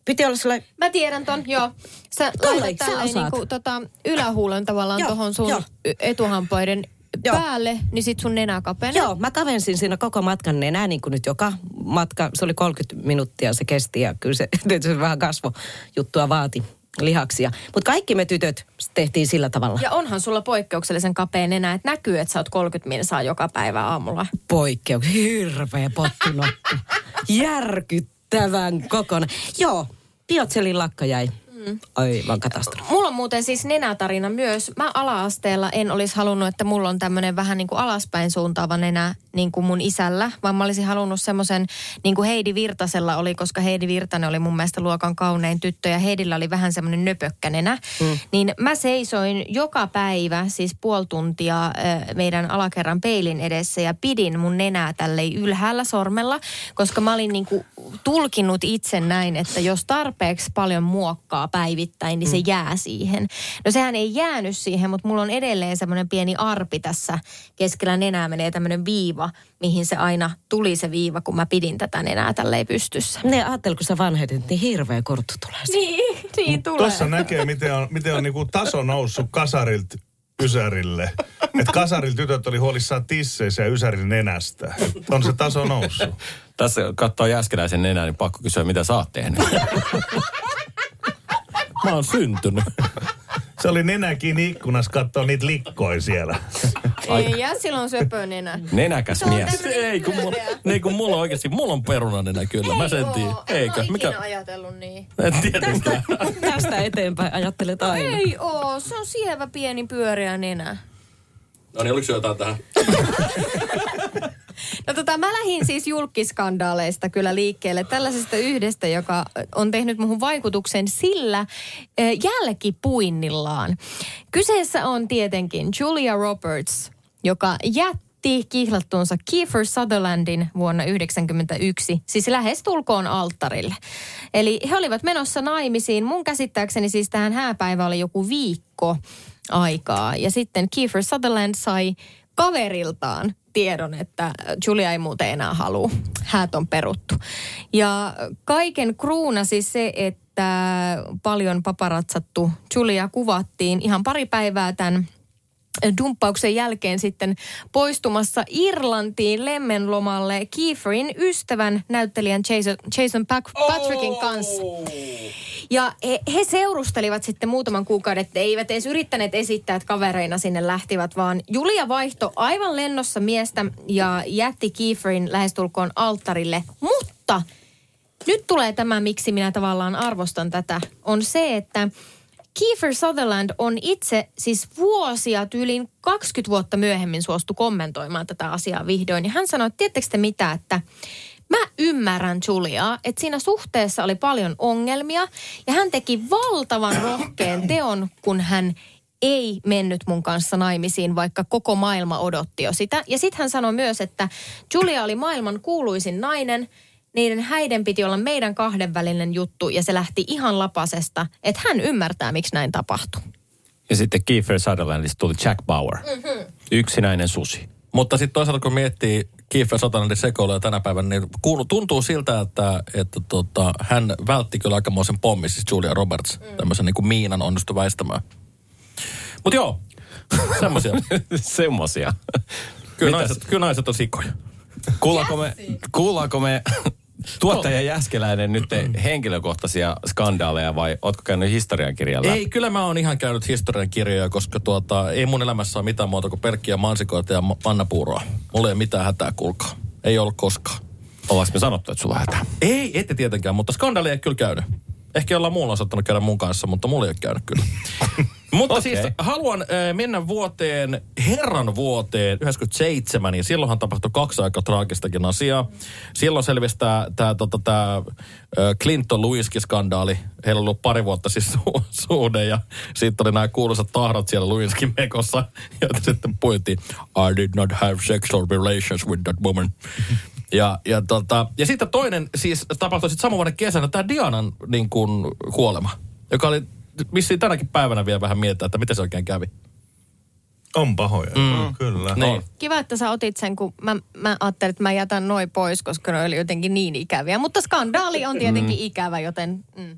piti olla sellainen Mä tiedän ton, joo. Sä Tuolla, laitat sä niinku, tota, ylähuulen tavallaan Joo, tohon sun joo. y- etuhampaiden Joo. päälle, niin sit sun nenä kapenee. Joo, mä kavensin siinä koko matkan nenää, niin kuin nyt joka matka. Se oli 30 minuuttia se kesti ja kyllä se tietysti vähän kasvojuttua vaati lihaksia. Mutta kaikki me tytöt tehtiin sillä tavalla. Ja onhan sulla poikkeuksellisen kapea nenä, että näkyy, että sä oot 30 minsaa joka päivä aamulla. Poikkeus. Hirveä pottunokka. Järkyttävän kokona. Joo, Biotselin lakka jäi. Mm. Aivan katastrofi. Mulla on muuten siis nenätarina myös. Mä ala-asteella en olisi halunnut, että mulla on tämmöinen vähän niin kuin alaspäin suuntaava nenä niin kuin mun isällä, vaan mä olisin halunnut semmoisen, niin kuin Heidi Virtasella oli, koska Heidi Virtanen oli mun mielestä luokan kaunein tyttö ja Heidillä oli vähän semmoinen nöpökkä nenä. Mm. Niin mä seisoin joka päivä, siis puoli tuntia meidän alakerran peilin edessä ja pidin mun nenää tälle ylhäällä sormella, koska mä olin niin kuin tulkinut itse näin, että jos tarpeeksi paljon muokkaa päivittäin, niin se jää siihen. No sehän ei jäänyt siihen, mutta mulla on edelleen semmoinen pieni arpi tässä keskellä nenää menee tämmöinen viiva, mihin se aina tuli se viiva, kun mä pidin tätä nenää tälleen pystyssä. Ne ajattel, kun sä vanhetit, niin hirveä kurttu tulee. Niin, niin tulee. Tuossa näkee, miten on, miten on niinku taso noussut kasarilta Ysärille. Että kasarilla tytöt oli huolissaan tisseissä ja Ysärin nenästä. Et on se taso noussut. Tässä katsoo Jääskeläisen nenää, niin pakko kysyä, mitä sä oot tehnyt. Mä oon syntynyt. Se oli nenä kiinni ikkunassa, katsoo niitä likkoja siellä. Ei, ja silloin söpö nenä. Nenäkäs mies. Ei kun, mulla, ei kun mulla oikeasti, mulla on perunanenä kyllä. Mä sen tiedän. oo. En Eikö? mä Mikä? ajatellut niin. En tietenkään. Tästä eteenpäin ajattelet aina. Ei oo, se on sievä pieni pyöreä nenä. No niin, oliko se jotain tähän? No tota, mä lähdin siis julkiskandaaleista kyllä liikkeelle. Tällaisesta yhdestä, joka on tehnyt muhun vaikutuksen sillä jälkipuinnillaan. Kyseessä on tietenkin Julia Roberts, joka jätti kihlattuunsa Kiefer Sutherlandin vuonna 1991, siis lähes tulkoon alttarille. Eli he olivat menossa naimisiin. Mun käsittääkseni siis tähän hääpäivä oli joku viikko aikaa. Ja sitten Kiefer Sutherland sai kaveriltaan tiedon, että Julia ei muuten enää halua. Häät on peruttu. Ja kaiken kruuna siis se, että paljon paparatsattu Julia kuvattiin ihan pari päivää tämän dumppauksen jälkeen sitten poistumassa Irlantiin lemmenlomalle Kieferin ystävän näyttelijän Jason, Jason Patrickin kanssa. Ja he, he seurustelivat sitten muutaman kuukauden, että eivät edes yrittäneet esittää, että kavereina sinne lähtivät, vaan Julia vaihto aivan lennossa miestä ja jätti Kieferin lähestulkoon alttarille. Mutta nyt tulee tämä, miksi minä tavallaan arvostan tätä, on se, että Kiefer Sutherland on itse siis vuosia, tyylin 20 vuotta myöhemmin suostu kommentoimaan tätä asiaa vihdoin. Ja hän sanoi, että tiedättekö te mitä, että mä ymmärrän Juliaa, että siinä suhteessa oli paljon ongelmia. Ja hän teki valtavan rohkeen teon, kun hän ei mennyt mun kanssa naimisiin, vaikka koko maailma odotti jo sitä. Ja sitten hän sanoi myös, että Julia oli maailman kuuluisin nainen – niiden häiden piti olla meidän kahdenvälinen juttu ja se lähti ihan lapasesta, että hän ymmärtää, miksi näin tapahtui. Ja sitten Kiefer Sutherlandista tuli Jack Bauer. Mm-hmm. Yksinäinen susi. Mutta sitten toisaalta kun miettii Kiefer Sutherlandin sekoilua tänä päivänä, niin kuulu, tuntuu siltä, että, että tota, hän vältti kyllä aikamoisen pommin, siis Julia Roberts, mm. tämmöisen niin kuin miinan onnistui väistämään. Mutta joo, semmoisia. semmoisia. Kyllä naiset, kyllä naiset on sikoja. Kuullaanko me, kuullaanko me Tuottaja Jäskeläinen nyt henkilökohtaisia skandaaleja vai ootko käynyt historiankirjalla? Ei, kyllä mä oon ihan käynyt historiankirjoja, koska tuota, ei mun elämässä ole mitään muuta kuin pelkkiä mansikoita ja mannapuuroa. Mulla ei ole mitään hätää, kuulkaa. Ei ollut koskaan. Ollaanko me sanottu, että sulla on hätää? Ei, ette tietenkään, mutta skandaaleja ei kyllä käynyt. Ehkä jollain muulla on saattanut käydä mun kanssa, mutta mulla ei ole käynyt kyllä. mutta okay. siis haluan äh, mennä vuoteen, herran vuoteen 97, ja silloinhan tapahtui kaksi aika traagistakin asiaa. Silloin selvisi tämä tota, tää, Clinton Lewinsky-skandaali. Heillä on ollut pari vuotta siis su- suhde, ja sitten oli nämä kuuluisat tahdot siellä Lewinskin mekossa, joita sitten puhuttiin, I did not have sexual relations with that woman. Ja, ja, tota, ja sitten toinen siis tapahtui sitten saman vuoden kesänä tämä Dianan niin kuin, kuolema, joka oli vissiin tänäkin päivänä vielä vähän miettiä, että miten se oikein kävi. On pahoja, mm. kyllä. Niin. Kiva, että sä otit sen, kun mä, mä ajattelin, että mä jätän noin pois, koska ne oli jotenkin niin ikäviä. Mutta skandaali on tietenkin mm. ikävä, joten... Mm.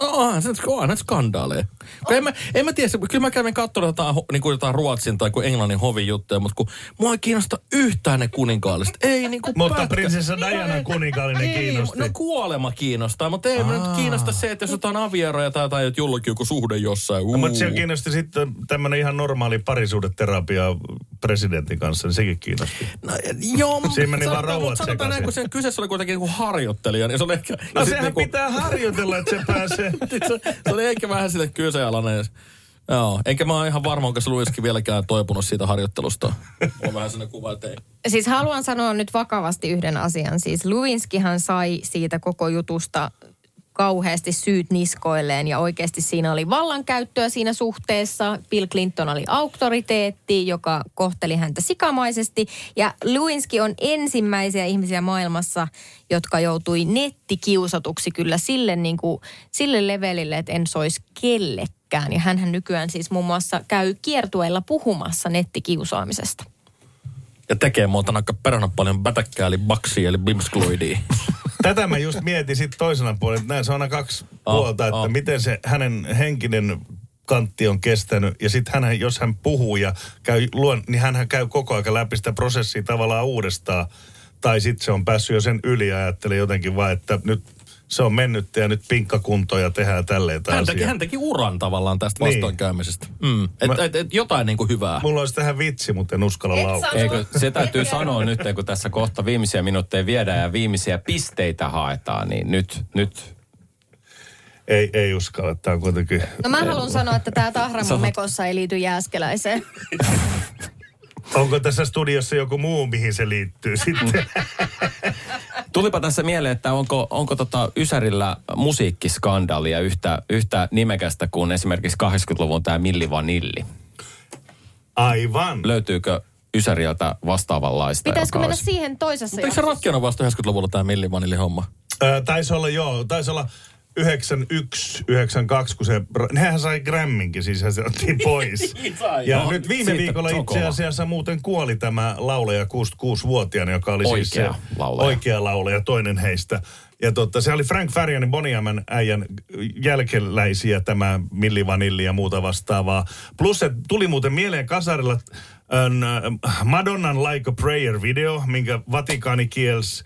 No, onhan se, onhan skandaaleja. Kun en, mä, en mä tiedä, kyllä mä kävin katsomaan jotain, niin kuin jotain Ruotsin tai kuin Englannin hovin juttuja, mutta kun mua ei kiinnosta yhtään ne kuninkaalliset. Ei niin kuin Mutta pätkä. prinsessa Diana kuninkaallinen ei, kiinnosti. No kuolema kiinnostaa, mutta ei Aa. nyt kiinnosta se, että jos jotain avieroja tai, tai jollakin joku suhde jossain. No, mutta siellä kiinnosti sitten tämmöinen ihan normaali parisuudeterapia presidentin kanssa, niin sekin kiinnosti. No, joo, mutta Siinä meni vaan rauhat sanotaan näin, kun sen kyseessä oli kuitenkin niin kuin harjoittelija, niin se oli ehkä... No sehän niin kuin... pitää harjoitella, että se pääsee. se, se oli ehkä vähän sille kyseenalainen. Joo, enkä mä oon ihan varma, onko se Luiskin vieläkään toipunut siitä harjoittelusta. On vähän sellainen kuva, että ei. Siis haluan sanoa nyt vakavasti yhden asian. Siis Luinskihan sai siitä koko jutusta kauheasti syyt niskoilleen ja oikeasti siinä oli vallankäyttöä siinä suhteessa. Bill Clinton oli auktoriteetti, joka kohteli häntä sikamaisesti ja Lewinsky on ensimmäisiä ihmisiä maailmassa, jotka joutui nettikiusatuksi kyllä sille, niin kuin, sille levelille, että en soisi kellekään. Ja hän nykyään siis muun muassa käy kiertueilla puhumassa nettikiusaamisesta. Ja tekee muuta aika perhana paljon pätäkkää, eli baksia, eli bimskluidia. Tätä mä just mietin sitten toisena puolella, että näissä on aina kaksi oh, puolta, että oh. miten se hänen henkinen kantti on kestänyt. Ja sitten hän, jos hän puhuu ja käy luon, niin hän käy koko ajan läpi sitä prosessia tavallaan uudestaan. Tai sitten se on päässyt jo sen yli ja ajattelee jotenkin vaan, että nyt se on mennyt ja nyt pinkkakunto ja tehdään tälleen hän teki, hän teki uran tavallaan tästä niin. vastoinkäymisestä. Mm. Et, Mä, et, et, jotain niin kuin hyvää. Mulla olisi tähän vitsi, mutta en uskalla laulaa. Eikö, se täytyy sanoa nyt, kun tässä kohta viimeisiä minuutteja viedään ja viimeisiä pisteitä haetaan, niin nyt, nyt ei, ei uskalla, tämä on kuitenkin... No mä haluan sanoa, että tämä Tahramon mekossa ei liity Jääskeläiseen. Onko tässä studiossa joku muu, mihin se liittyy sitten? Tulipa tässä mieleen, että onko, onko tota Ysärillä musiikkiskandaalia yhtä, yhtä nimekästä kuin esimerkiksi 80-luvun tämä Milli Vanilli? Aivan. Löytyykö Ysäriltä vastaavanlaista? Pitäisikö mennä siihen toisessa Eikö se ratkennut vasta 90-luvulla tämä Milli Vanilli homma? Öö, taisi olla joo, taisi olla 91, 92, kun se, nehän sai Gramminkin, siis se otettiin pois. Niin ja no, nyt viime viikolla itse asiassa muuten kuoli tämä laulaja 66-vuotiaana, joka oli oikea siis se laulaja. oikea laulaja, toinen heistä. Ja totta, se oli Frank Farianin Boniaman äijän jälkeläisiä, tämä Milli Vanilli ja muuta vastaavaa. Plus se tuli muuten mieleen kasarilla äh, Madonnan Like a Prayer video, minkä Vatikaani kielsi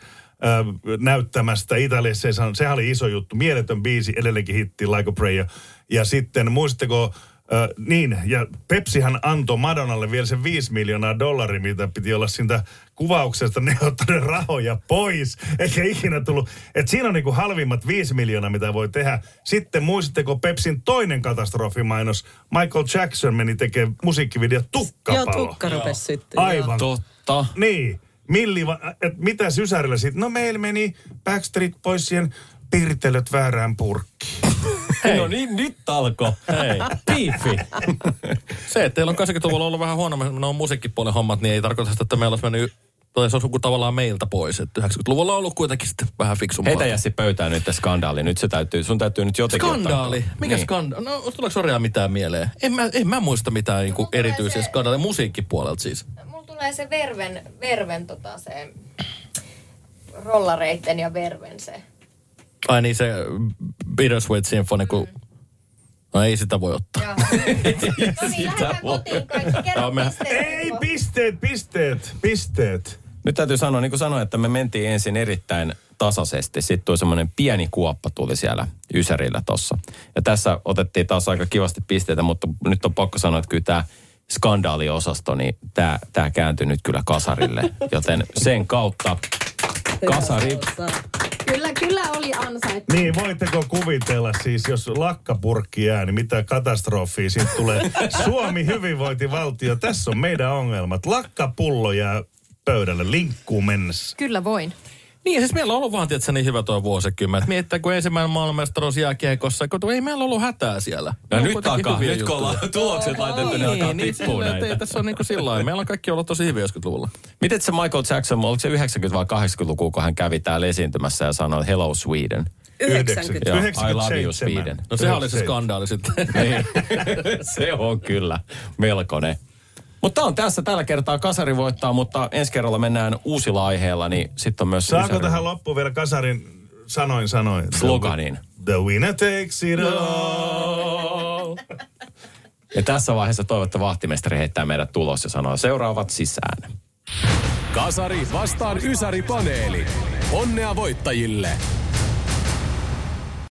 näyttämästä Italiassa. Sehän oli iso juttu. Mieletön biisi, edelleenkin hitti, Like a Prayer. Ja sitten muistatteko Ö, niin, ja Pepsihan antoi Madonnalle vielä sen 5 miljoonaa dollaria, mitä piti olla siitä kuvauksesta. Ne ottanut rahoja pois, eikä ikinä tullut. Et siinä on niinku halvimmat 5 miljoonaa, mitä voi tehdä. Sitten muistatteko Pepsin toinen katastrofimainos? Michael Jackson meni tekemään musiikkivideo Joo, Tukkapalo. tukka rupesi sitten. Aivan. Totta. Niin. Milli, va- et mitä sysärillä sitten? No meillä meni Backstreet Boysien pirtelöt väärään purkkiin. Hei. No niin, nyt alkoi. Hei. Piifi. Se, että teillä on 80-luvulla ollut vähän huonommin nuo musiikkipuolen hommat, niin ei tarkoita sitä, että meillä olisi mennyt tai se on tavallaan meiltä pois. Että 90-luvulla on ollut kuitenkin sitten vähän fiksumpaa. Heitä Jassi pöytään nyt tämä skandaali. Nyt se täytyy, sun täytyy nyt jotenkin Skandaali? ottaa- Mikä niin. skandaali? No, tuleeko Soria mitään mieleen? En mä, en mä muista mitään niinku tulee erityisiä se- skandaaleja musiikkipuolelta siis. Tulee se verven, verven tota se rollareitten ja verven se. Ai niin se Bittersweet Symphony, kun... No ei sitä voi ottaa. No niin, lähdetään kotiin kaikki. Kerro Joo, me- pisteet. Ei, pisteet, pisteet, pisteet. Nyt täytyy sanoa, niin kuin sanoin, että me mentiin ensin erittäin tasaisesti. Sitten tuli semmoinen pieni kuoppa tuli siellä Ysärillä tossa. Ja tässä otettiin taas aika kivasti pisteitä, mutta nyt on pakko sanoa, että kyllä tämä skandaaliosasto, niin tämä, tämä kääntyi nyt kyllä kasarille. Joten sen kautta kasari Kyllä, kyllä oli ansaittu. Niin, voitteko kuvitella siis, jos lakkapurkki jää, niin mitä katastrofia siitä tulee. Suomi hyvinvointivaltio, tässä on meidän ongelmat. Lakkapullo jää pöydälle linkkuun mennessä. Kyllä voin. Niin, siis meillä on ollut vaan tietysti niin hyvä tuo vuosikymmen. Että Miettää, kun ensimmäinen maailmanmestaruus jääkiekossa, kun ei meillä ollut hätää siellä. No on nyt hyviä nyt kun ollaan tulokset laitettu, niin alkaa niin, tippua silleen, että ei näitä. tässä on niin kuin sillä lailla. Meillä on kaikki ollut tosi hyviä 90-luvulla. Miten se Michael Jackson, oliko se 90- vai 80-luku, kun hän kävi täällä esiintymässä ja sanoi Hello Sweden? 90. Joo, I 97. love you Sweden. No sehän oli se skandaali sitten. Niin. se on kyllä melkoinen. Mutta on tässä tällä kertaa kasari voittaa, mutta ensi kerralla mennään uusilla aiheilla, niin sitten on myös... Saako Ysäri- tähän loppuun vielä kasarin sanoin sanoin? Sloganin. The winner takes it all. Ja tässä vaiheessa toivottavasti vahtimestari heittää meidät tulos ja sanoo seuraavat sisään. Kasari vastaan Ysäri-paneeli. Onnea voittajille!